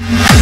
Bye.